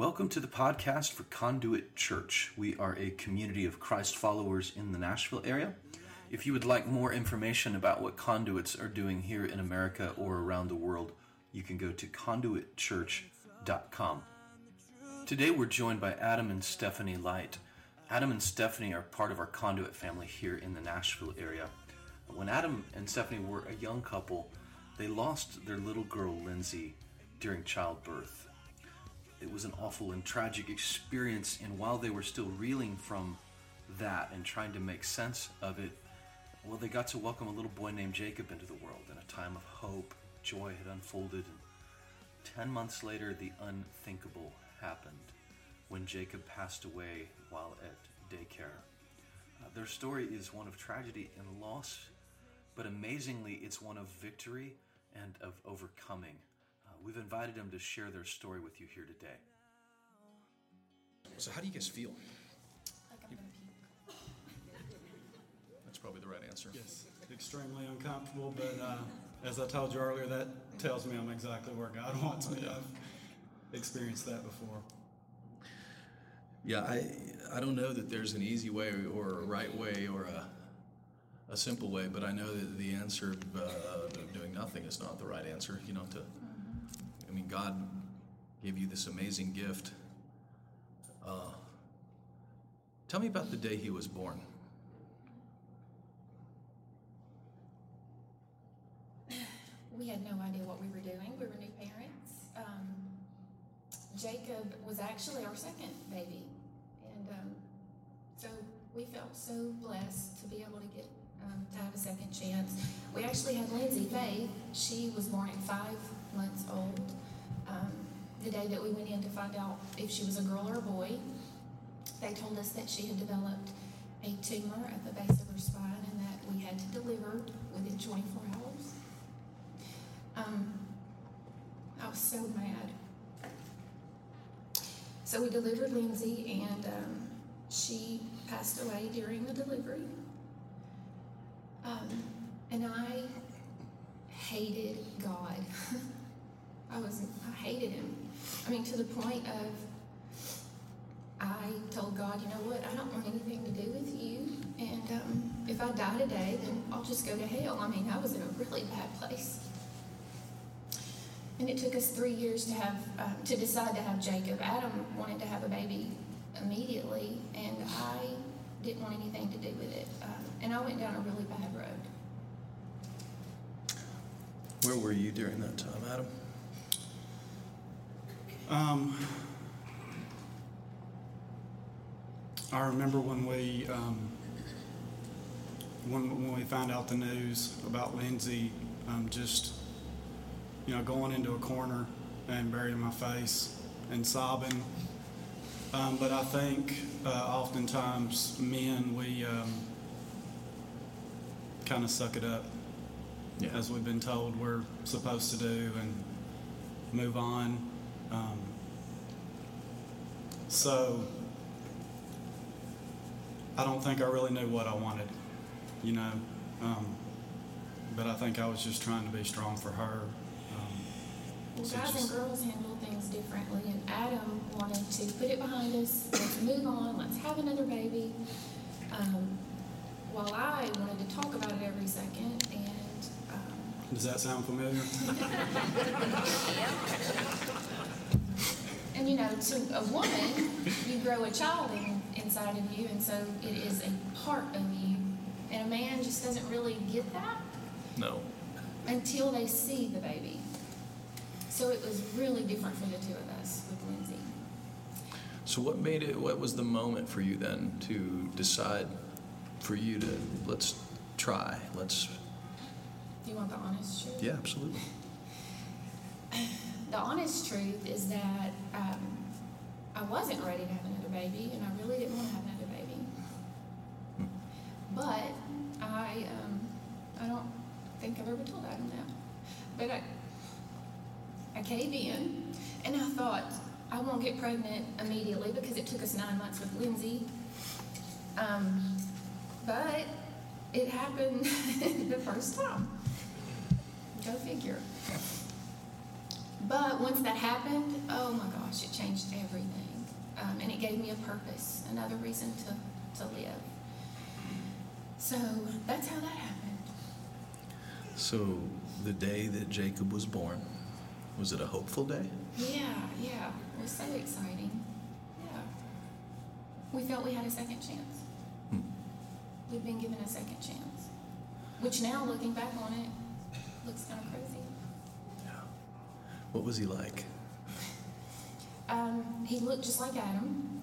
Welcome to the podcast for Conduit Church. We are a community of Christ followers in the Nashville area. If you would like more information about what conduits are doing here in America or around the world, you can go to conduitchurch.com. Today we're joined by Adam and Stephanie Light. Adam and Stephanie are part of our conduit family here in the Nashville area. When Adam and Stephanie were a young couple, they lost their little girl Lindsey during childbirth. It was an awful and tragic experience, and while they were still reeling from that and trying to make sense of it, well, they got to welcome a little boy named Jacob into the world in a time of hope. Joy had unfolded, and ten months later, the unthinkable happened when Jacob passed away while at daycare. Uh, their story is one of tragedy and loss, but amazingly, it's one of victory and of overcoming. We've invited them to share their story with you here today. So, how do you guys feel? Like I'm gonna puke. That's probably the right answer. Yes, extremely uncomfortable, but uh, as I told you earlier, that tells me I'm exactly where God wants me. I've experienced that before. Yeah, I I don't know that there's an easy way or a right way or a a simple way, but I know that the answer of uh, doing nothing is not the right answer. You know, to I mean, God gave you this amazing gift. Uh, tell me about the day He was born. We had no idea what we were doing. We were new parents. Um, Jacob was actually our second baby, and um, so we felt so blessed to be able to get um, to have a second chance. We actually had Lindsey Faith. She was born at five months old. Um, the day that we went in to find out if she was a girl or a boy, they told us that she had developed a tumor at the base of her spine and that we had to deliver within 24 hours. Um, I was so mad. So we delivered Lindsey, and um, she passed away during the delivery. Um, and I hated God. I was I hated him. I mean, to the point of I told God, you know what? I don't want anything to do with you, and um, if I die today, then I'll just go to hell. I mean, I was in a really bad place. And it took us three years to have um, to decide to have Jacob. Adam wanted to have a baby immediately, and I didn't want anything to do with it. Um, and I went down a really bad road. Where were you during that time, Adam? Um, I remember when we um, when when we found out the news about Lindsey, um, just you know going into a corner and burying my face and sobbing. Um, but I think uh, oftentimes men we um, kind of suck it up Yeah. as we've been told we're supposed to do and move on. Um, so I don't think I really knew what I wanted, you know. Um, but I think I was just trying to be strong for her. Um, Well, So guys just- and girls handle things differently, and Adam wanted to put it behind us. Let's move on. Let's have another baby. Um, while I wanted to talk about it every second, and um, does that sound familiar? you know, to a woman, you grow a child in, inside of you, and so it is a part of you. And a man just doesn't really get that No. until they see the baby. So it was really different for the two of us with Lindsey. So what made it? What was the moment for you then to decide for you to let's try? Let's. Do you want the honest truth? Yeah, absolutely. The honest truth is that um, I wasn't ready to have another baby, and I really didn't want to have another baby. But I, um, I don't think I've ever told Adam that. But I, I caved in, and I thought I won't get pregnant immediately because it took us nine months with Lindsey. Um, but it happened the first time. Go figure. But once that happened, oh my gosh, it changed everything. Um, and it gave me a purpose, another reason to, to live. So that's how that happened. So, the day that Jacob was born, was it a hopeful day? Yeah, yeah. It was so exciting. Yeah. We felt we had a second chance. Hmm. We've been given a second chance. Which now, looking back on it, looks kind of crazy. What was he like? Um, he looked just like Adam.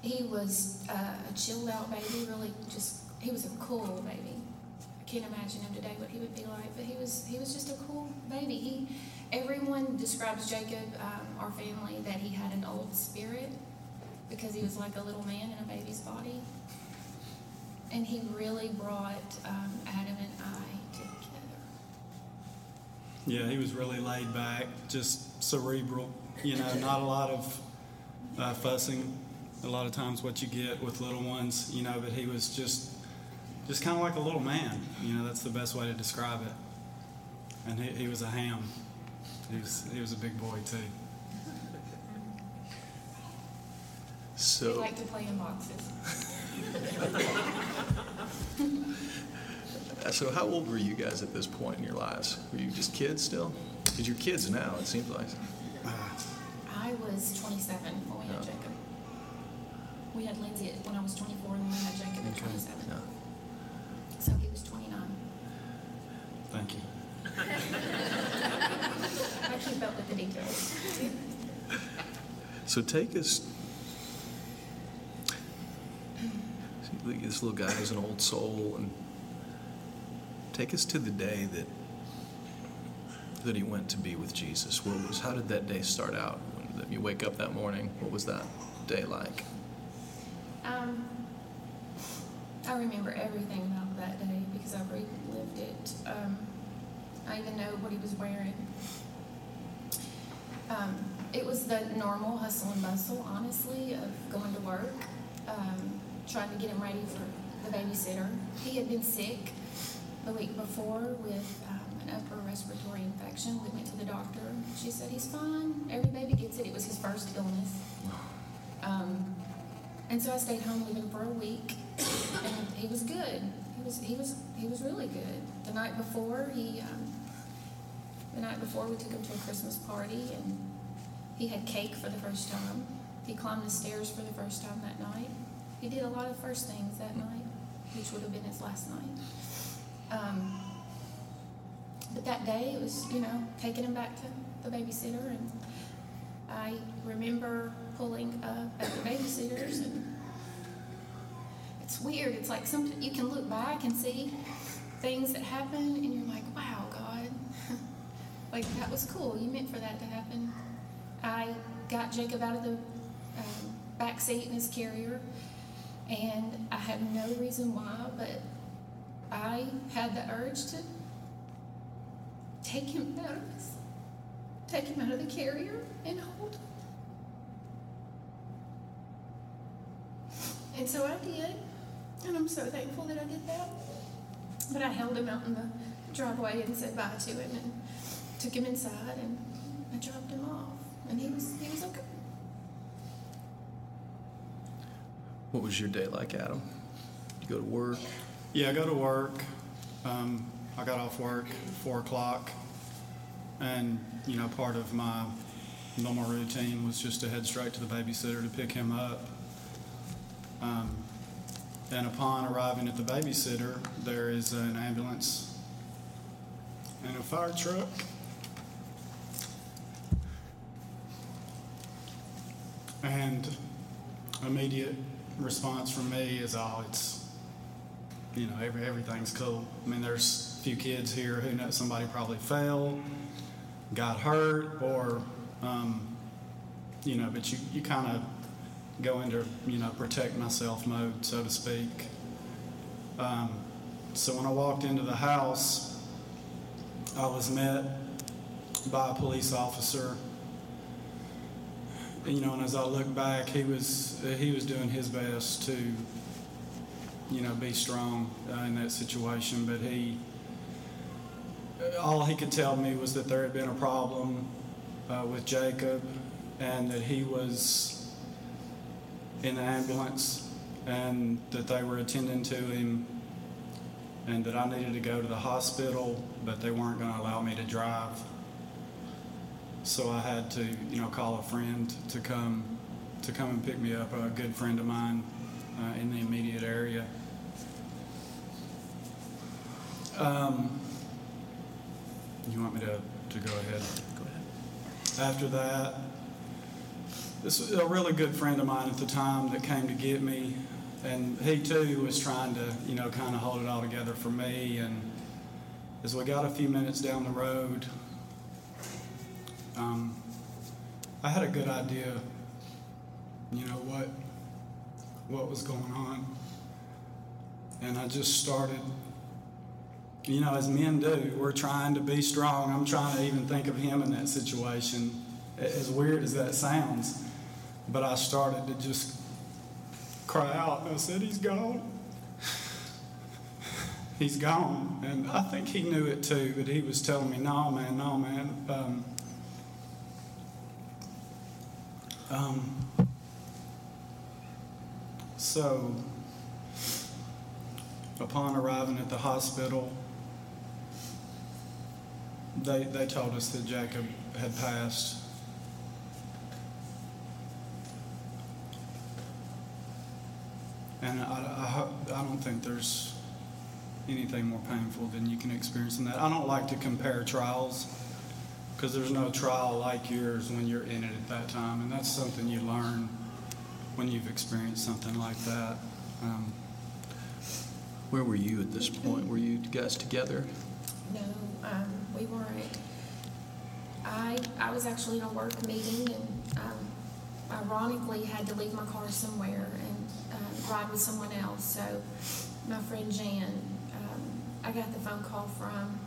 He was uh, a chilled out baby, really just, he was a cool baby. I can't imagine him today what he would be like, but he was, he was just a cool baby. He, everyone describes Jacob, um, our family, that he had an old spirit because he was like a little man in a baby's body. And he really brought um, Adam and I. Yeah, he was really laid back, just cerebral. You know, not a lot of uh, fussing. A lot of times, what you get with little ones, you know, but he was just, just kind of like a little man. You know, that's the best way to describe it. And he, he was a ham. He was, he was a big boy too. So. He So, liked to play in boxes. so how old were you guys at this point in your lives? Were you just kids still? Because you're kids now, it seems like. Ah. I was 27 when we had Yeah. Jacob. We had Lindsey when I was 24, and then we had Jacob at 27. Yeah. So he was 29. Thank you. I keep up with the details. So take us. See, This little guy is an old soul, and take us to the day that that he went to be with Jesus. What was? How did that day start out? When you wake up that morning, what was that day like? Um, I remember everything about that day because I've relived it. Um, I even know what he was wearing. Um, it was the normal hustle and bustle, honestly, of going to work, um, trying to get him ready for the babysitter. He had been sick the week before with um, an upper respiratory infection. We went to the doctor. She said he's fine. Every baby gets it. It was his first illness. Um, and so I stayed home with him for a week, and he was good. He was he was he was really good. The night before, he um, the night before we took him to a Christmas party, and he had cake for the first time. He climbed the stairs for the first time that night. He did a lot of first things that night, which would have been his last night. Um, but that day, it was you know taking him back to the babysitter and. I remember pulling up at the babysitters, and it's weird. It's like some you can look back and see things that happen, and you're like, "Wow, God, like that was cool. You meant for that to happen." I got Jacob out of the um, back seat in his carrier, and I have no reason why, but I had the urge to take him out of his take him out of the carrier and hold him. And so I did, and I'm so thankful that I did that. But I held him out in the driveway and said bye to him and took him inside and I dropped him off. And he was he was okay. What was your day like, Adam? You go to work? Yeah, I go to work. Um, I got off work four o'clock, and you know, part of my normal routine was just to head straight to the babysitter to pick him up. Um, and upon arriving at the babysitter, there is an ambulance and a fire truck. And immediate response from me is, "Oh, it's you know, every, everything's cool. I mean, there's a few kids here who know somebody probably fell, got hurt, or, um, you know, but you, you kind of go into, you know, protect myself mode, so to speak. Um, so when I walked into the house, I was met by a police officer. You know, and as I look back, he was he was doing his best to you know, be strong uh, in that situation. But he all he could tell me was that there had been a problem uh, with Jacob and that he was in the ambulance and that they were attending to him and that I needed to go to the hospital, but they weren't going to allow me to drive. So I had to, you know, call a friend to come to come and pick me up, a good friend of mine uh, in the immediate area. Um, you want me to, to go ahead? Go ahead. After that, this was a really good friend of mine at the time that came to get me, and he too was trying to, you know, kind of hold it all together for me. And as we got a few minutes down the road, um, I had a good idea, you know, what what was going on, and I just started. You know, as men do, we're trying to be strong. I'm trying to even think of him in that situation, as weird as that sounds. But I started to just cry out. I said, He's gone. He's gone. And I think he knew it too, but he was telling me, No, man, no, man. Um, um, so, upon arriving at the hospital, they, they told us that Jacob had passed. And I, I, I don't think there's anything more painful than you can experience in that. I don't like to compare trials because there's no trial like yours when you're in it at that time. And that's something you learn when you've experienced something like that. Um, Where were you at this point? Were you guys together? No, um, we weren't. I, I was actually in a work meeting and, um, ironically had to leave my car somewhere and, um, ride with someone else. So my friend Jan, um, I got the phone call from,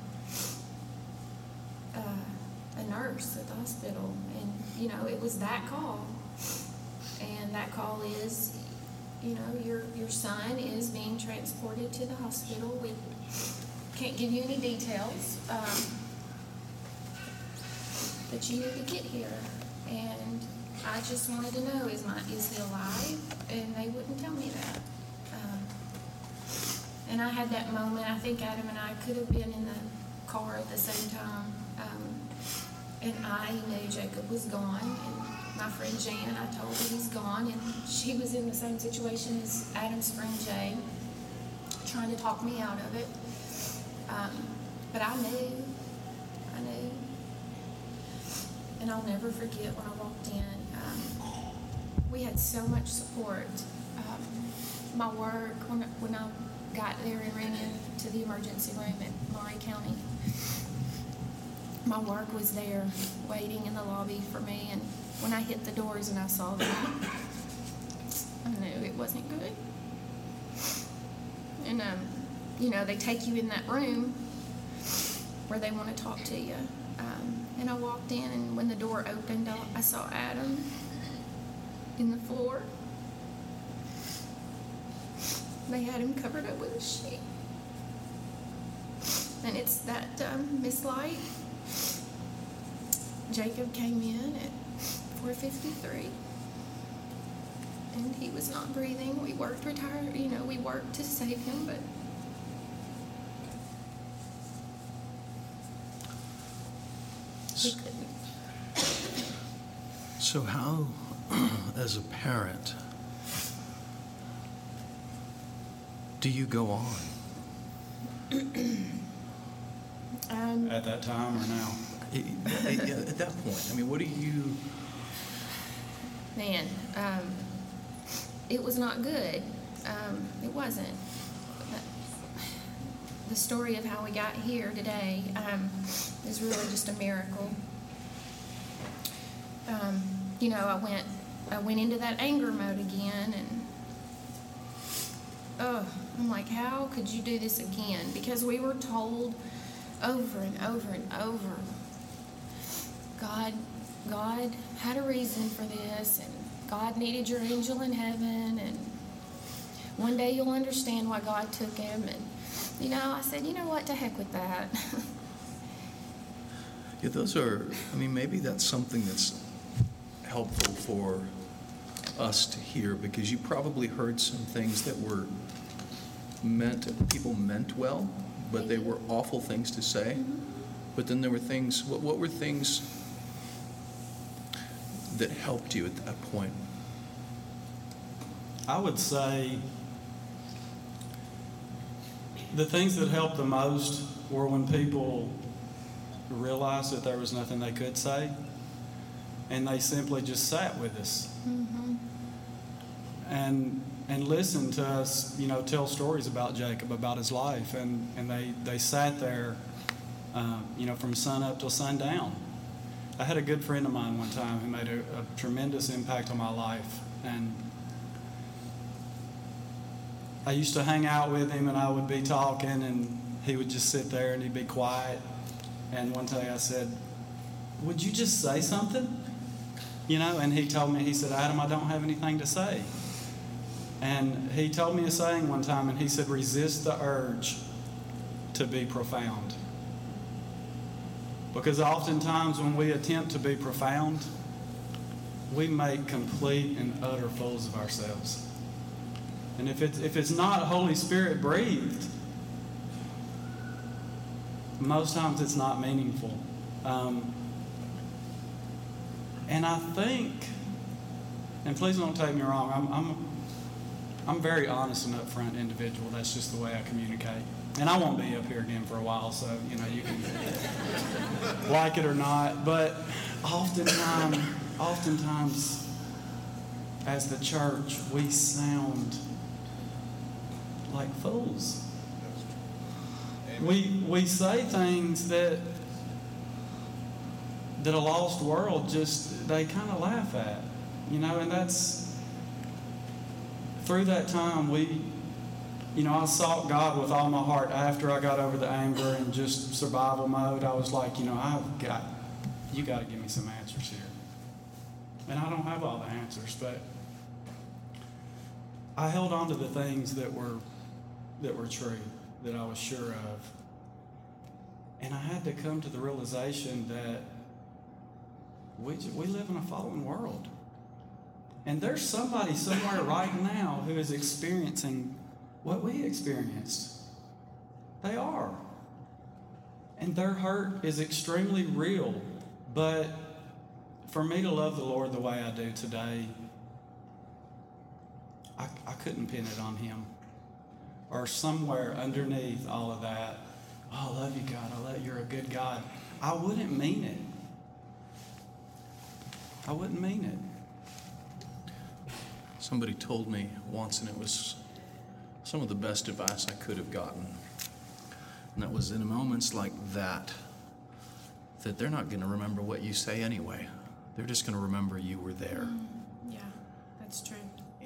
uh, a nurse at the hospital and, you know, it was that call. And that call is, you know, your, your son is being transported to the hospital. We can't give you any details, um, but you need to get here. And I just wanted to know, is my, is he alive? And they wouldn't tell me that. Um, and I had that moment, I think Adam and I could have been in the car at the same time. Um, and I knew Jacob was gone, and my friend Jan, I told her he's gone, and she was in the same situation as Adam's friend Jay, trying to talk me out of it. Um, but I knew, I knew. And I'll never forget when I walked in. Um, we had so much support. Um, my work, when, when I got there and ran into the emergency room at Maury County, my work was there waiting in the lobby for me. And when I hit the doors and I saw them, I knew it wasn't good. And, um, you know, they take you in that room where they want to talk to you. Um, and I walked in, and when the door opened, I, saw Adam in the floor. They had him covered up with a sheet. And it's that um, Miss Light. Jacob came in at 4:53, and he was not breathing. We worked retire, you know, we worked to save him, but he couldn't. So, how, as a parent, do you go on? Um, at that time or now? I- I- At that point, I mean, what do you, man, um, it was not good. Um, it wasn't. The story of how we got here today um, is really just a miracle. Um, you know, I went, I went into that anger mode again, and oh, I'm like, how could you do this again? Because we were told over and over and over God, God had a reason for this, and God needed your angel in heaven, and one day you'll understand why God took him. And you know, I said, you know what? To heck with that. Yeah, those are, I mean, maybe that's something that's helpful for us to hear because you probably heard some things that were meant, people meant well, but they mm-hmm. were awful things to say. Mm-hmm. But then there were things, what, what were things that helped you at that point? I would say the things that helped the most were when people realized that there was nothing they could say and they simply just sat with us. And and listened to us you know tell stories about jacob about his life and and they they sat there um, you know from sun up till sundown i had a good friend of mine one time who made a, a tremendous impact on my life and I used to hang out with him and I would be talking and he would just sit there and he'd be quiet. And one day I said, Would you just say something? You know, and he told me, he said, Adam, I don't have anything to say. And he told me a saying one time and he said, Resist the urge to be profound. Because oftentimes when we attempt to be profound, we make complete and utter fools of ourselves. And if it's, if it's not Holy Spirit breathed, most times it's not meaningful. Um, and I think, and please don't take me wrong, I'm, I'm, I'm very honest and upfront individual. That's just the way I communicate. And I won't be up here again for a while, so you know you can like it or not. But oftentimes, oftentimes, as the church, we sound like fools. We, we say things that that a lost world just they kind of laugh at, you know, and that's through that time we you know, I sought God with all my heart after I got over the anger and just survival mode. I was like, you know, I've got you got to give me some answers here. And I don't have all the answers, but I held on to the things that were that were true, that I was sure of. And I had to come to the realization that we, we live in a fallen world. And there's somebody somewhere right now who is experiencing what we experienced. They are. And their hurt is extremely real. But for me to love the Lord the way I do today, I, I couldn't pin it on Him or somewhere underneath all of that, oh, I love you, God. I love you're a good God. I wouldn't mean it. I wouldn't mean it. Somebody told me once, and it was some of the best advice I could have gotten. And that was in moments like that, that they're not going to remember what you say anyway. They're just going to remember you were there. Mm, yeah, that's true.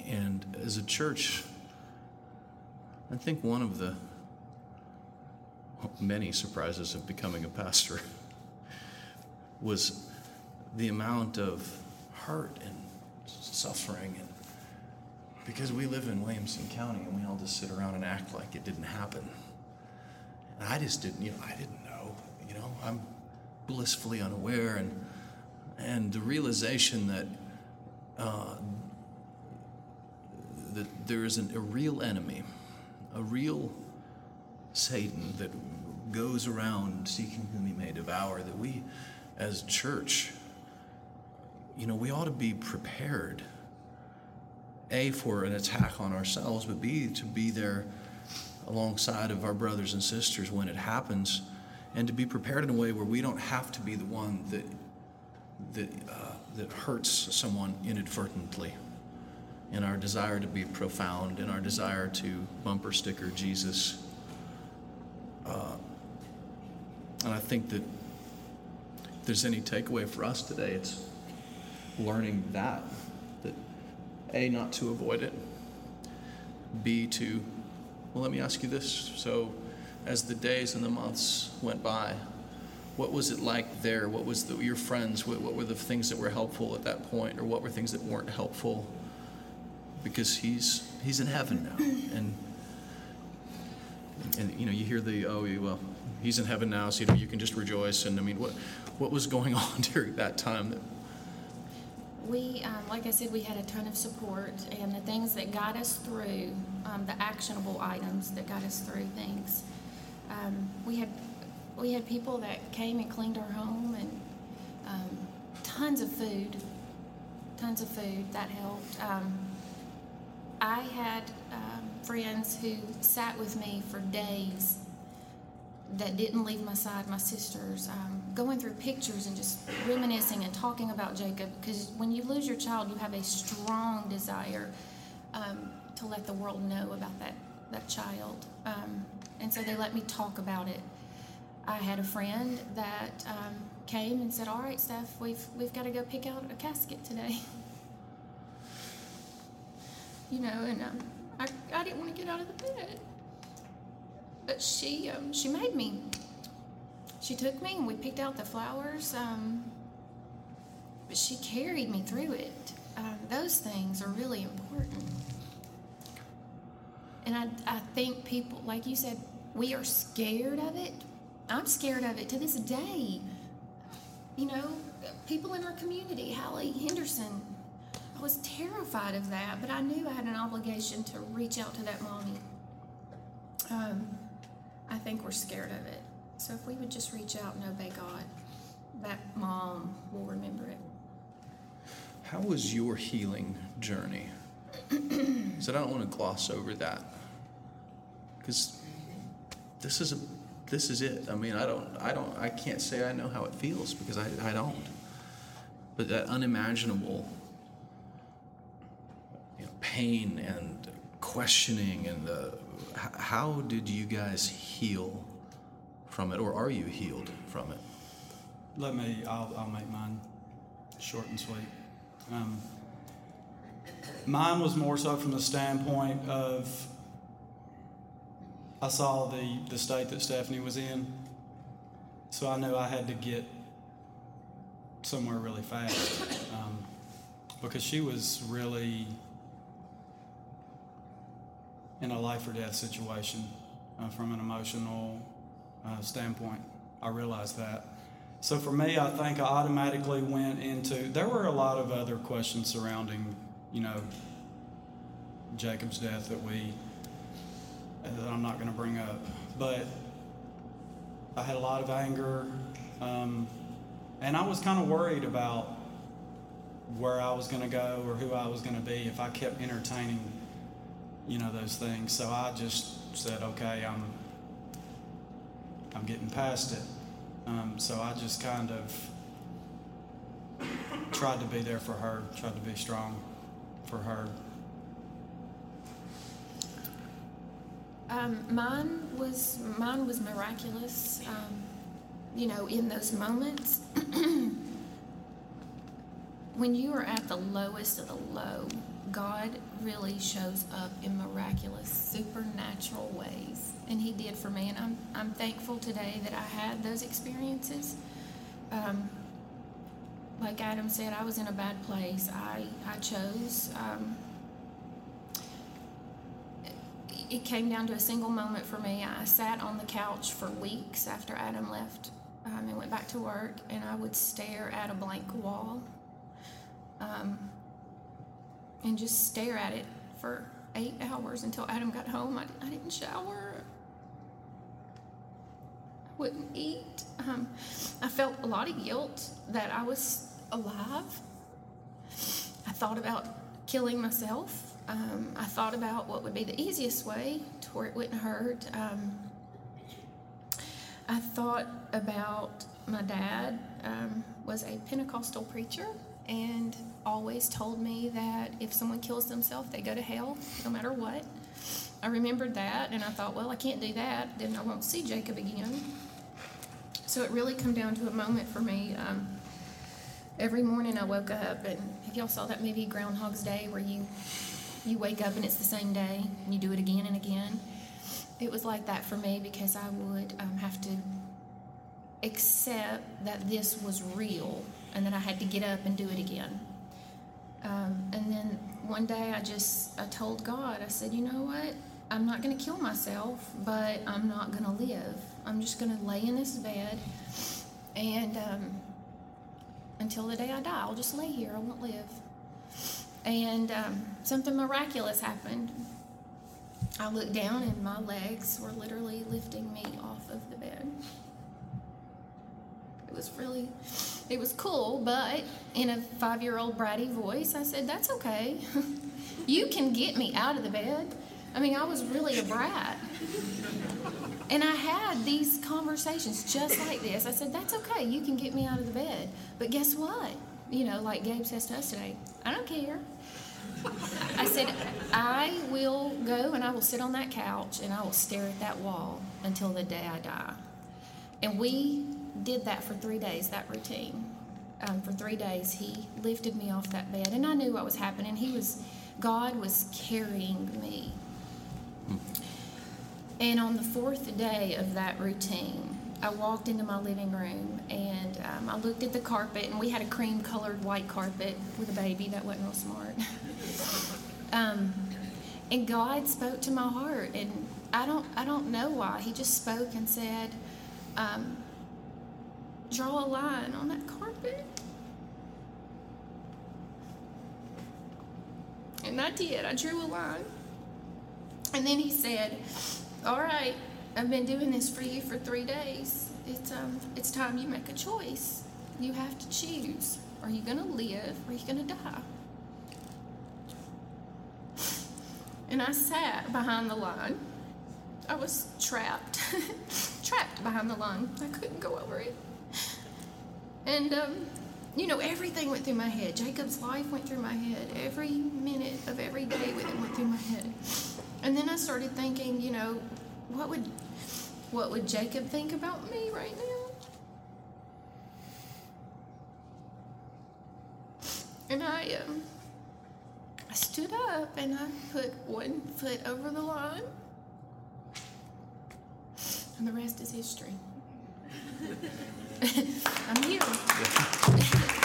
And as a church, I think one of the many surprises of becoming a pastor was the amount of hurt and suffering and because we live in Williamson County and we all just sit around and act like it didn't happen. And I just didn't, you know, I didn't know. You know, I'm blissfully unaware and and the realization that uh, that there is an, a real enemy a real Satan that goes around seeking whom he may devour, that we as church, you know, we ought to be prepared, A, for an attack on ourselves, but B, to be there alongside of our brothers and sisters when it happens, and to be prepared in a way where we don't have to be the one that, that, uh, that hurts someone inadvertently in our desire to be profound, in our desire to bumper sticker Jesus. Uh, and I think that if there's any takeaway for us today, it's learning that. A, not to avoid it. B, to, well, let me ask you this. So, as the days and the months went by, what was it like there? What was the, your friends? What, what were the things that were helpful at that point, or what were things that weren't helpful? because he's he's in heaven now and and you know, you hear the oh, well, he's in heaven now, so you know, you can just rejoice. And I mean, what what was going on during that time? That, We, um, like I said, we had a ton of support, and the things that got us through, um, the actionable items that got us through things. Um, we had we had people that came and cleaned our home, and um, tons of food, tons of food that helped. Um, I had um, friends who sat with me for days that didn't leave my side, my sisters, um, going through pictures and just reminiscing and talking about Jacob. Because when you lose your child, you have a strong desire um, to let the world know about that, that child. Um, and so they let me talk about it. I had a friend that um, came and said, "All right, Steph, we've we've got to go pick out a casket today." you know, and um, I I didn't want to get out of the bed, but she um, she made me. She took me and we picked out the flowers. Um, but she carried me through it. Um, those things are really important. And I, I think people, like you said, we are scared of it. I'm scared of it to this day. You know, people in our community, Hallie Henderson, I was terrified of that, but I knew I had an obligation to reach out to that mommy. Um, I think we're scared of it. So if we would just reach out and obey God, that mom will remember it. how was your healing journey? so I don't want to gloss over that because this is a this is it. I mean, I don't, I don't, I can't say I know how it feels because I, I don't. But that unimaginable you know, pain and questioning and the, how did you guys heal from it, or are you healed from it? Let me, I'll, I'll make mine short and sweet. Um, mine was more so from the standpoint of I saw the, the state that Stephanie was in, so I knew I had to get somewhere really fast um, because she was really in a life or death situation uh, from an emotional uh, standpoint. I realized that. So for me, I think I automatically went into. There were a lot of other questions surrounding, you know, Jacob's death that we that I'm not going to bring up, but I had a lot of anger, um, and I was kind of worried about where I was going to go or who I was going to be if I kept entertaining, you know, those things. So I just said, okay, I'm I'm getting past it. Um, so I just kind of tried to be there for her, tried to be strong for her. Um, mine was mine was miraculous. Um, you know, in those moments when you are at the lowest of the low, God really shows up in miraculous, supernatural ways, and He did for me. And I'm I'm thankful today that I had those experiences. Um, like Adam said, I was in a bad place. I I chose. Um, it came down to a single moment for me. I sat on the couch for weeks after Adam left um, and went back to work, and I would stare at a blank wall um, and just stare at it for eight hours until Adam got home. I, I didn't shower. I wouldn't eat. Um, I felt a lot of guilt that I was alive. I thought about killing myself. Um, I thought about what would be the easiest way to where it wouldn't hurt. Um, I thought about my dad um, was a Pentecostal preacher and always told me that if someone kills themselves, they go to hell no matter what. I remembered that and I thought, well, I can't do that. Then I won't see Jacob again. So it really come down to a moment for me. Um, every morning I woke up and if y'all saw that movie Groundhog's Day where you you wake up and it's the same day and you do it again and again. It was like that for me because I would um, have to accept that this was real and that I had to get up and do it again. Um, and then one day I just I told God I said, you know what? I'm not going to kill myself, but I'm not going to live. I'm just going to lay in this bed and um, until the day I die, I'll just lay here. I won't live. And um, something miraculous happened. I looked down and my legs were literally lifting me off of the bed. Was really, it was cool, but in a five year old bratty voice, I said, That's okay. you can get me out of the bed. I mean, I was really a brat. And I had these conversations just like this. I said, That's okay. You can get me out of the bed. But guess what? You know, like Gabe says to us today, I don't care. I said, I will go and I will sit on that couch and I will stare at that wall until the day I die. And we did that for three days, that routine. Um, for three days, he lifted me off that bed, and I knew what was happening. He was, God was carrying me. And on the fourth day of that routine, I walked into my living room and um, I looked at the carpet, and we had a cream colored white carpet with a baby. That wasn't real smart. um, and God spoke to my heart, and I don't, I don't know why. He just spoke and said, um, draw a line on that carpet. And I did. I drew a line. And then he said, All right, I've been doing this for you for three days. It's um it's time you make a choice. You have to choose. Are you gonna live or are you gonna die? And I sat behind the line. I was trapped. trapped behind the line. I couldn't go over it. And, um, you know, everything went through my head. Jacob's life went through my head. Every minute of every day with him went through my head. And then I started thinking, you know, what would what would Jacob think about me right now? And I um I stood up and I put one foot over the line. And the rest is history. I'm here.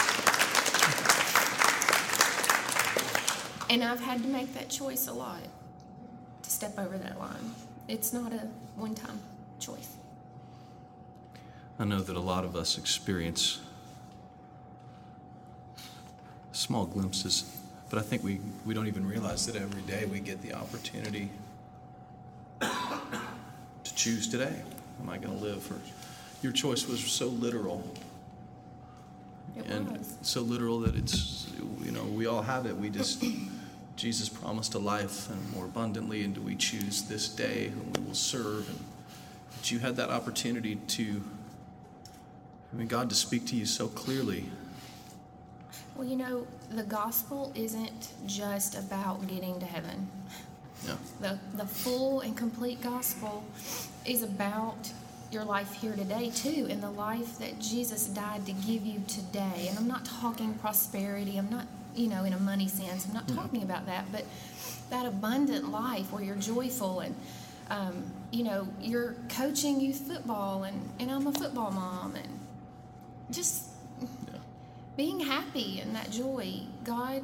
and I've had to make that choice a lot to step over that line. It's not a one time choice. I know that a lot of us experience small glimpses, but I think we, we don't even realize that every day we get the opportunity to choose today. Am I going to live? Or your choice was so literal. It and was. so literal that it's, you know, we all have it. We just, Jesus promised a life and more abundantly, and do we choose this day whom we will serve? And that you had that opportunity to, I mean, God to speak to you so clearly. Well, you know, the gospel isn't just about getting to heaven. Yeah. The, the full and complete gospel is about your life here today, too, and the life that Jesus died to give you today. And I'm not talking prosperity, I'm not, you know, in a money sense, I'm not talking about that, but that abundant life where you're joyful and, um, you know, you're coaching youth football, and, and I'm a football mom, and just Yeah. being happy and that joy. God,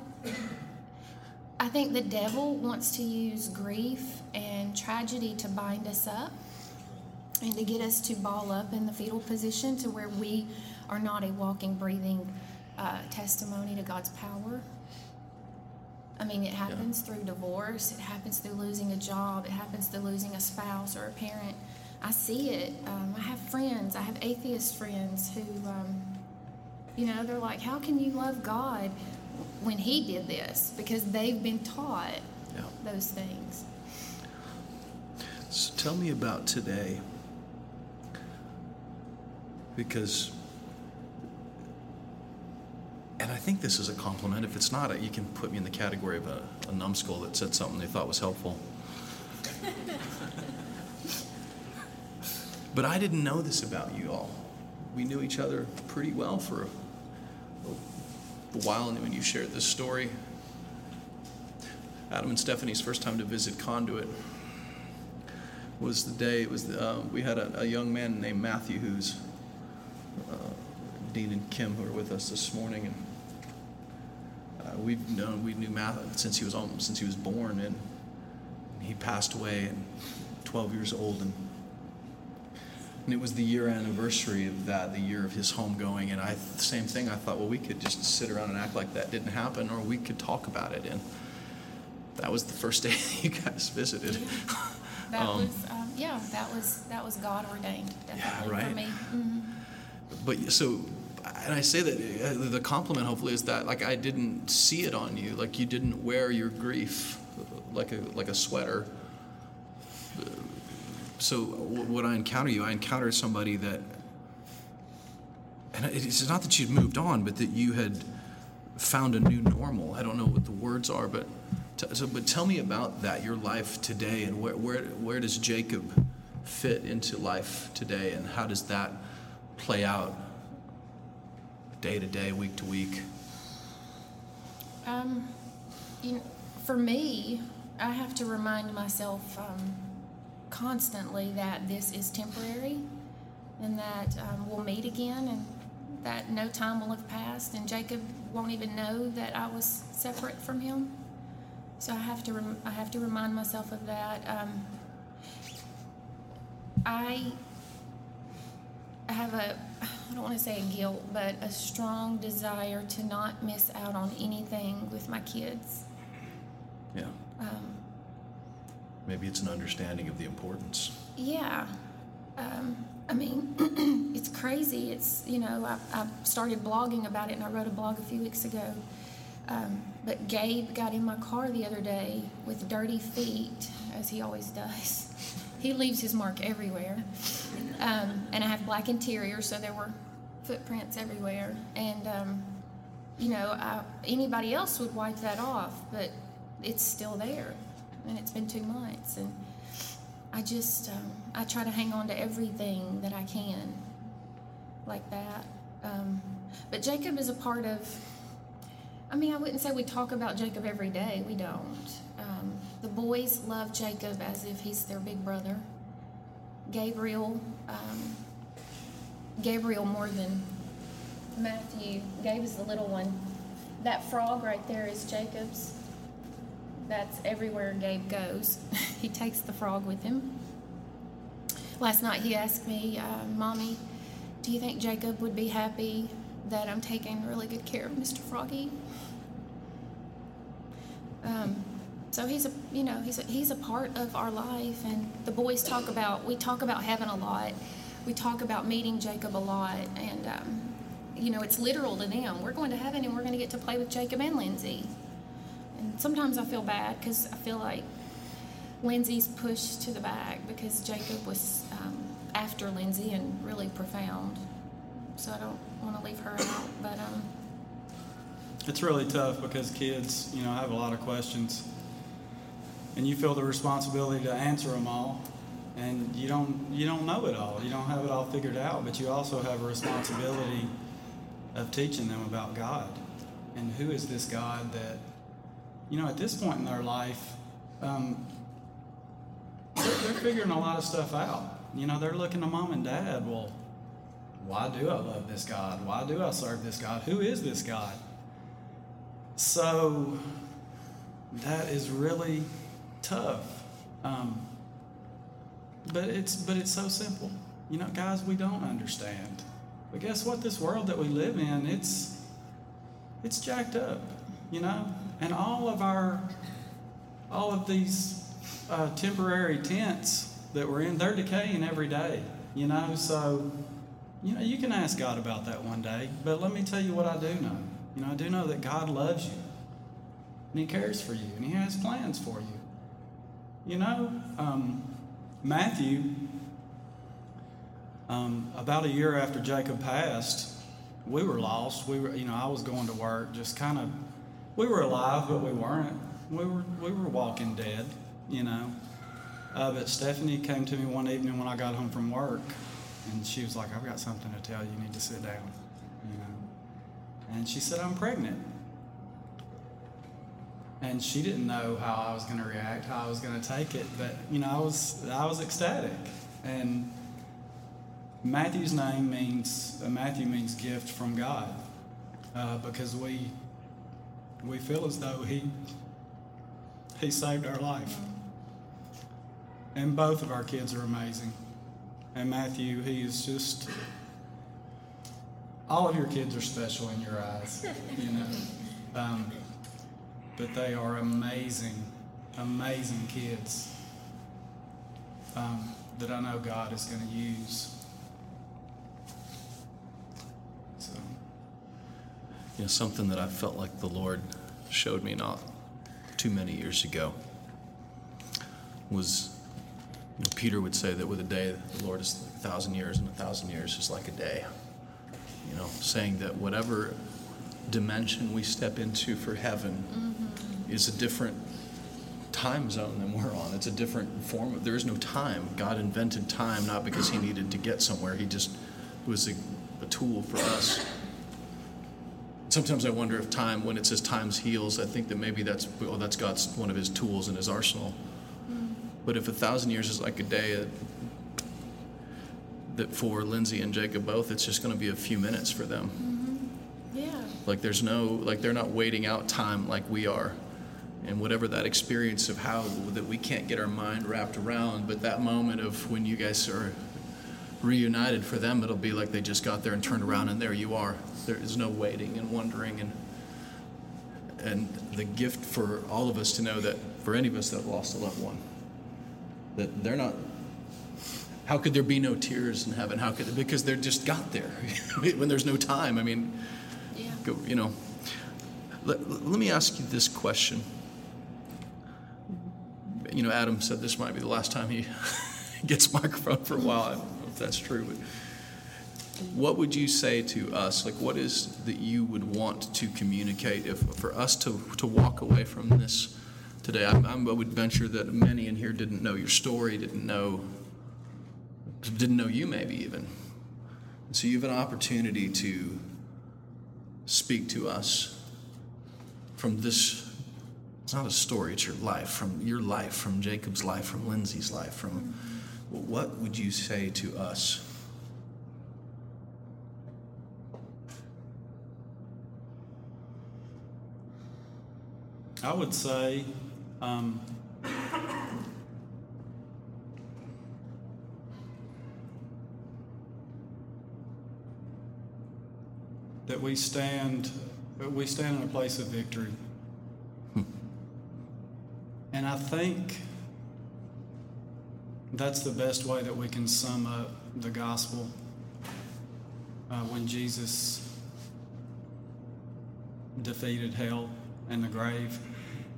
I think the devil wants to use grief and tragedy to bind us up and to get us to ball up in the fetal position to where we are not a walking, breathing uh, testimony to God's power. I mean, it happens through divorce, it happens through losing a job, it happens through losing a spouse or a parent. I see it. Um, I have friends, I have atheist friends who, um, you know, they're like, how can you love God when He did this? Because they've been taught Yeah. those things. So tell me about today. Because, and I think this is a compliment. If it's not, you can put me in the category of a, a numbskull that said something they thought was helpful. but I didn't know this about you all. We knew each other pretty well for a, a while, and when you shared this story, Adam and Stephanie's first time to visit Conduit was the day it was the, uh, we had a, a young man named Matthew who's Dean and Kim who are with us this morning and uh, we've known we knew Matt since he was almost since he was born and he passed away and 12 years old and and it was the year anniversary of that, the year of his homegoing. And I, same thing. I thought, well, we could just sit around and act like that didn't happen, or we could talk about it. And that was the first day you guys visited. That Um, was, um, yeah, that was that was God ordained, definitely right. for me. hmm But so, and I say that uh, the compliment hopefully is that like I didn't see it on you, like you didn't wear your grief like a like a sweater. So when I encounter you, I encounter somebody that, and it's not that you'd moved on, but that you had found a new normal. I don't know what the words are, but t- so but tell me about that, your life today, and where where where does Jacob fit into life today, and how does that play out day to day, week to week? Um, you know, for me, I have to remind myself um, constantly that this is temporary, and that um, we'll meet again, and that no time will have passed, and Jacob won't even know that I was separate from him. So I have to rem- I have to remind myself of that. Um, I have a I don't want to say a guilt, but a strong desire to not miss out on anything with my kids. Yeah, Um, maybe it's an understanding of the importance. yeah. Um, I mean, it's crazy. It's, you know, I, I started blogging about it and I wrote a blog a few weeks ago. Um, but Gabe got in my car the other day with dirty feet, as he always does. He leaves his mark everywhere. Um, and I have black interior, so there were footprints everywhere. And, um, you know, I, anybody else would wipe that off, but it's still there. And it's been two months. And I just, um, I try to hang on to everything that I can like that. Um, but Jacob is a part of, I mean, I wouldn't say we talk about Jacob every day. We don't. The boys love Jacob as if he's their big brother. Gabriel, um, Gabriel more than Matthew. Gabe is the little one. That frog right there is Jacob's. That's everywhere Gabe goes. he takes the frog with him. Last night he asked me, uh, Mommy, do you think Jacob would be happy that I'm taking really good care of Mr. Froggy? Um, so he's a, you know, he's a, he's a part of our life, and the boys talk about, we talk about heaven a lot. We talk about meeting Jacob a lot, and um, you know, it's literal to them. We're going to heaven, and we're going to get to play with Jacob and Lindsey. And sometimes I feel bad because I feel like Lindsey's pushed to the back because Jacob was um, after Lindsey and really profound. So I don't want to leave her out, but um, It's really tough because kids, you know, I have a lot of questions, and you feel the responsibility to answer them all. And you don't, you don't know it all. You don't have it all figured out, but you also have a responsibility of teaching them about God and who is this God that, you know, at this point in their life, um, they're, they're figuring a lot of stuff out. You know, they're looking to mom and dad. Well, why do I love this God? Why do I serve this God? Who is this God? So that is really tough. Um, but it's but it's so simple. You know, guys, we don't understand. But guess what? This world that we live in, it's it's jacked up. You know, and all of our all of these uh, temporary tents that we're in, they're decaying every day. You know, so you know you can ask God about that one day. But let me tell you what I do know. You know, I do know that God loves you, and He cares for you, and He has plans for you. You know, um, Matthew, um, about a year after Jacob passed, we were lost. We were, you know, I was going to work, just kind of, we were alive, but we weren't. We were, we were walking dead, you know. Uh, but Stephanie came to me one evening when I got home from work, and she was like, "I've got something to tell you. You need to sit down," you know. And she said, "I'm pregnant." And she didn't know how I was going to react, how I was going to take it, but you know, I was I was ecstatic. And Matthew's name means uh, Matthew means gift from God, uh, because we we feel as though he he saved our life. and both of our kids are amazing. And Matthew, he is just. All of your kids are special in your eyes, you know. Um, but they are amazing, amazing kids um, that I know God is going to use. So, You know, something that I felt like the Lord showed me not too many years ago was you know, Peter would say that with a day, the Lord is like a thousand years, and a thousand years is like a day. You know, saying that whatever dimension we step into for heaven mm-hmm. is a different time zone than we're on. It's a different form of, there is no time. God invented time not because he needed to get somewhere, he just was a, a tool for us. Sometimes I wonder if time, when it says times heals, I think that maybe that's, well, that's God's one of his tools in his arsenal. Mm-hmm. But if a thousand years is like a day, uh, that for Lindsey and Jacob both, it's just going to be a few minutes for them. Yeah. Like there's no, like they're not waiting out time like we are. And whatever that experience of how that we can't get our mind wrapped around, but that moment of when you guys are reunited for them, it'll be like they just got there and turned around and there you are. There is no waiting and wondering and and the gift for all of us to know that for any of us that lost a loved one, that they're not how could there be no tears in heaven? How could because they're just got there when there's no time. I mean, Go, you know. Let, let me ask you this question. You know, Adam said this might be the last time he gets microphone for a while. I don't know if that's true, but what would you say to us? Like, what is that you would want to communicate if for us to to walk away from this today? I, I would venture that many in here didn't know your story, didn't know didn't know you maybe even. So you have an opportunity to speak to us from this. It's not a story, it's your life, from your life, from Jacob's life, from Lindsey's life, from what would you say to us? I would say um, that we stand we stand in a place of victory. And I think that's the best way that we can sum up the gospel uh, when Jesus defeated hell and the grave.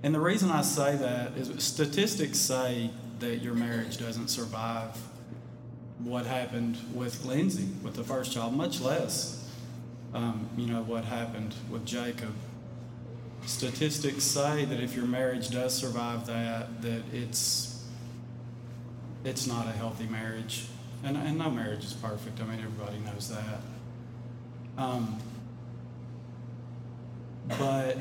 And the reason I say that is statistics say that your marriage doesn't survive what happened with Lindsey, with the first child, much less, um, you know, what happened with Jacob. Statistics say that if your marriage does survive that, that it's it's not a healthy marriage, and, and no marriage is perfect. I mean, everybody knows that. Um, but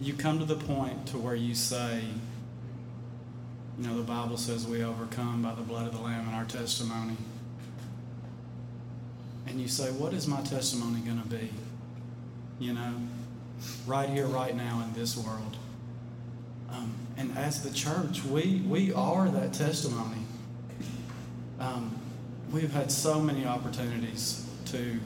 you come to the point to where you say, you know, the Bible says we overcome by the blood of the Lamb and our testimony. And you say, what is my testimony going to be? You know, right here, right now in this world. Um, and as the church, we, we are that testimony. Um, we've had so many opportunities to.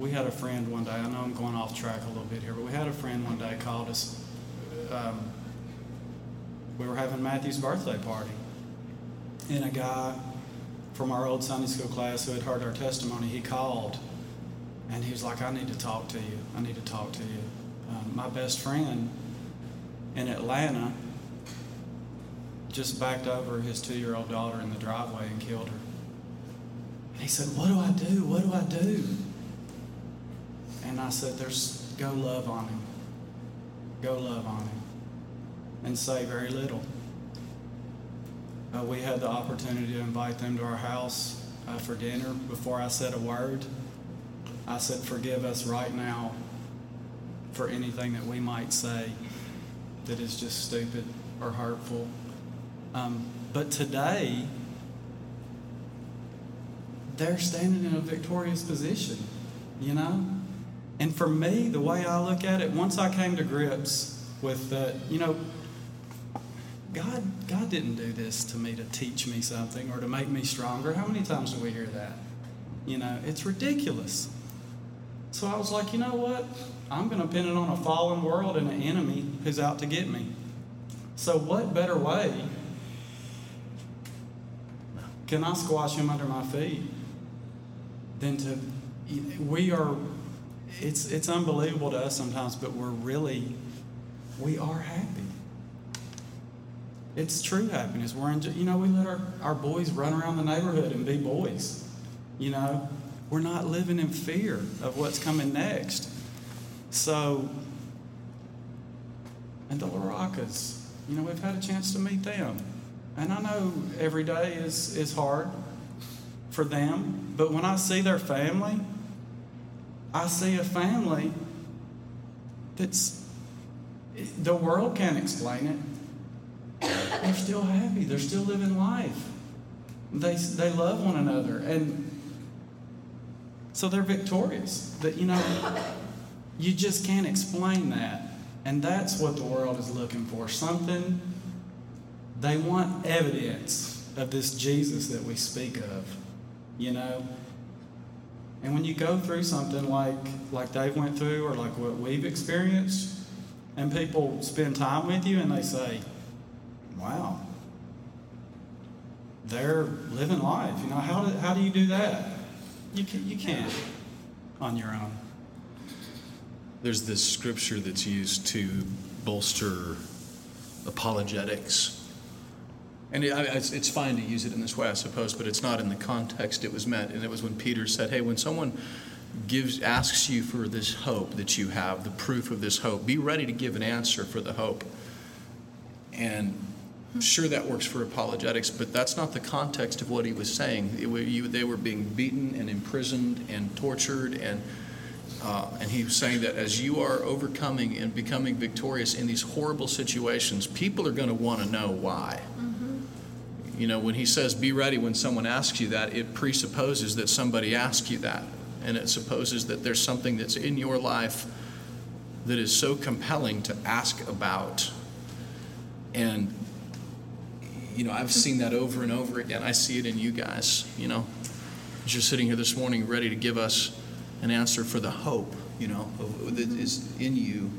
We had a friend one day, I know I'm going off track a little bit here, but we had a friend one day called us. Um, we were having Matthew's birthday party. And a guy from our old Sunday school class who had heard our testimony, he called and he was like, I need to talk to you. I need to talk to you. Um, my best friend in Atlanta just backed over his two year old daughter in the driveway and killed her. And he said, What do I do? What do I do? And I said, There's go love on him. Go love on him. And say very little. Uh, we had the opportunity to invite them to our house uh, for dinner. Before I said a word, I said, Forgive us right now for anything that we might say that is just stupid or hurtful. Um, but today, they're standing in a victorious position, you know? And for me, the way I look at it, once I came to grips with that, you know, God, God didn't do this to me to teach me something or to make me stronger. How many times do we hear that? You know, it's ridiculous. So I was like, you know what? I'm going to pin it on a fallen world and an enemy who's out to get me. So, what better way can I squash him under my feet than to? We are. It's it's unbelievable to us sometimes, but we're really, we are happy. It's true happiness. We're in, you know, we let our, our boys run around the neighborhood and be boys. You know, we're not living in fear of what's coming next. So, and the Laracas, you know, we've had a chance to meet them. And I know every day is, is hard for them, but when I see their family, I see a family that's, the world can't explain it they're still happy. They're still living life. They, they love one another. And so they're victorious. But you know, you just can't explain that. And that's what the world is looking for. Something, they want evidence of this Jesus that we speak of, you know? And when you go through something like, like Dave went through or like what we've experienced, and people spend time with you and they say, wow, they're living life. You know, how do, how do you do that? You, can, you can't on your own. There's this scripture that's used to bolster apologetics. And it, it's, it's fine to use it in this way, I suppose, but it's not in the context it was meant. And it was when Peter said, Hey, when someone gives asks you for this hope that you have, the proof of this hope, be ready to give an answer for the hope. And Sure, that works for apologetics, but that's not the context of what he was saying. you, they were being beaten and imprisoned and tortured, and uh, and he was saying that as you are overcoming and becoming victorious in these horrible situations, people are going to want to know why. Mm-hmm. You know, when he says "be ready" when someone asks you that, it presupposes that somebody asks you that, and it supposes that there's something that's in your life that is so compelling to ask about, and you know, I've seen that over and over again. I see it in you guys, you know. As you're sitting here this morning ready to give us an answer for the hope, you know, that is in you.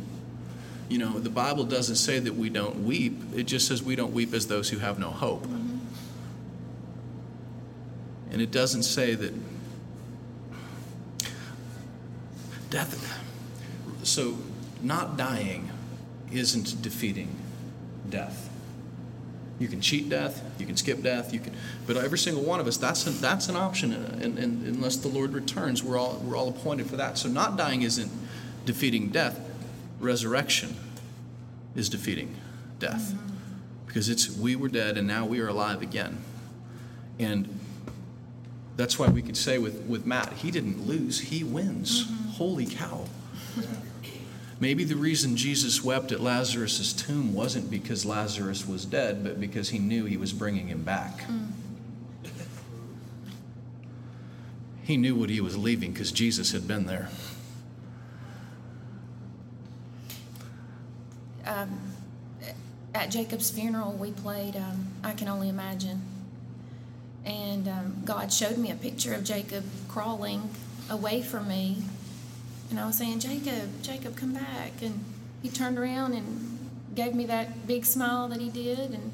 You know, the Bible doesn't say that we don't weep, it just says we don't weep as those who have no hope. Mm-hmm. And it doesn't say that death, so not dying isn't defeating death. You can cheat death, you can skip death, you can, but every single one of us, that's, a, that's an option. And, and, unless the Lord returns, we're all, we're all appointed for that. So not dying isn't defeating death, resurrection is defeating death. Mm-hmm. Because it's we were dead and now we are alive again. And that's why we could say with, with Matt, he didn't lose, he wins. Mm-hmm. Holy cow. Maybe the reason Jesus wept at Lazarus' tomb wasn't because Lazarus was dead, but because he knew he was bringing him back. Mm. He knew what he was leaving because Jesus had been there. Um, at Jacob's funeral, we played um, I Can Only Imagine. And um, God showed me a picture of Jacob crawling away from me and I was saying, Jacob, Jacob, come back. And he turned around and gave me that big smile that he did and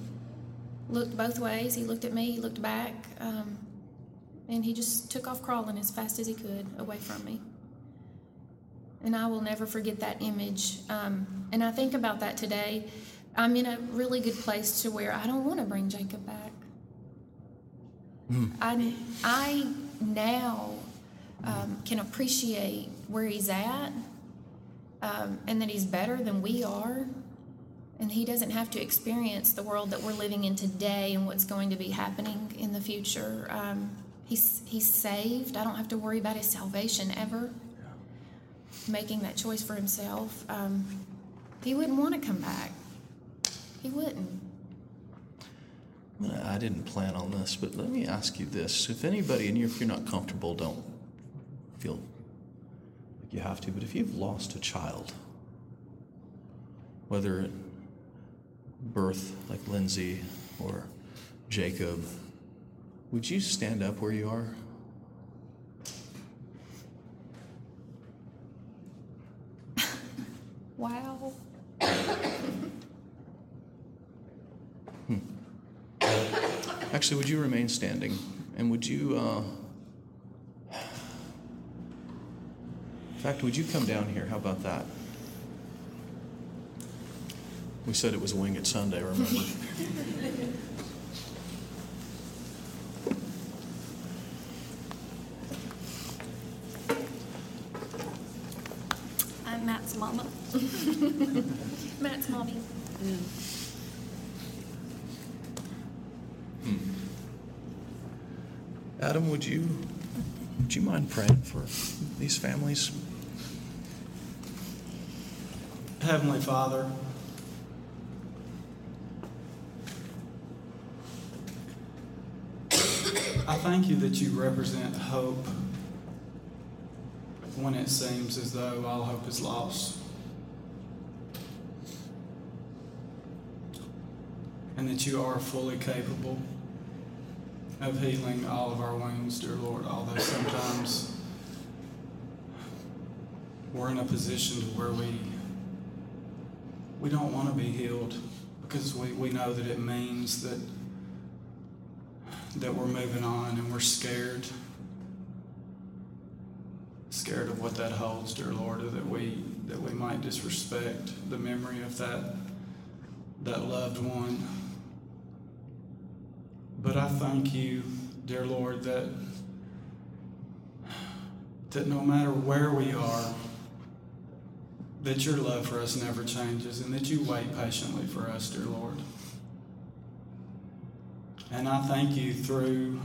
looked both ways. He looked at me, he looked back, um, and he just took off crawling as fast as he could away from me. And I will never forget that image. Um, and I think about that today. I'm in a really good place to where I don't want to bring Jacob back. Mm. I, I now um, can appreciate where he's at um, and that he's better than we are. And he doesn't have to experience the world that we're living in today and what's going to be happening in the future. Um, he's, he's saved. I don't have to worry about his salvation ever. Making that choice for himself. Um, he wouldn't want to come back. He wouldn't. I didn't plan on this, but let me ask you this. If anybody, and if you're not comfortable, don't feel like you have to, but if you've lost a child, whether at birth, like Lindsey or Jacob, would you stand up where you are? Wow. Actually, would you remain standing? And would you, uh, in fact, would you come down here? How about that? We said it was a Wing It Sunday, remember? I'm Matt's mama. Matt's mommy. Hmm. Adam, would you, would you mind praying for these families? Heavenly Father, I thank you that you represent hope when it seems as though all hope is lost. And that you are fully capable of healing all of our wounds, dear Lord, although sometimes we're in a position to where we we don't want to be healed because we, we know that it means that that we're moving on and we're scared. Scared of what that holds dear lord or that we that we might disrespect the memory of that that loved one. But i thank you dear lord that that no matter where we are that your love for us never changes and that you wait patiently for us, dear Lord. And I thank you through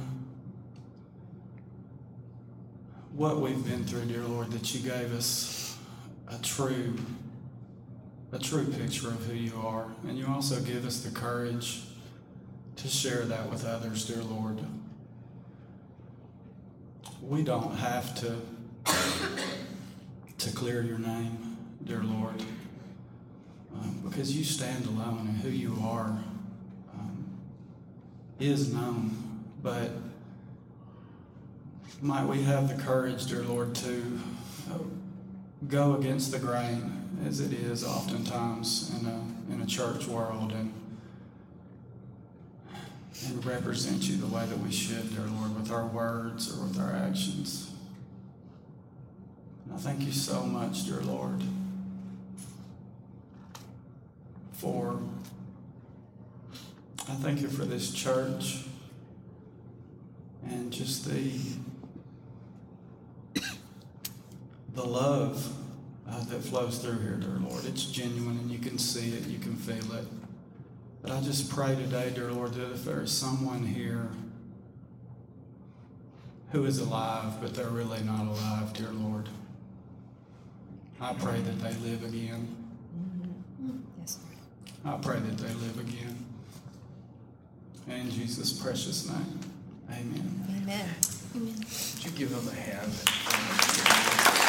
what we've been through, dear Lord, that you gave us a true a true picture of who you are. And you also give us the courage to share that with others, dear Lord. We don't have to to clear your name dear Lord, um, because you stand alone and who you are um, is known. But might we have the courage, dear Lord, to uh, go against the grain as it is oftentimes in a, in a church world and and represent you the way that we should, dear Lord, with our words or with our actions. I thank you so much, dear Lord for. I thank you for this church and just the the love uh, that flows through here, dear Lord. It's genuine and you can see it, you can feel it. But I just pray today, dear Lord, that if there is someone here who is alive, but they're really not alive, dear Lord, I pray that they live again. Yes. I pray that they live again. In Jesus' precious name, amen. Amen. Amen. Would you give them a hand?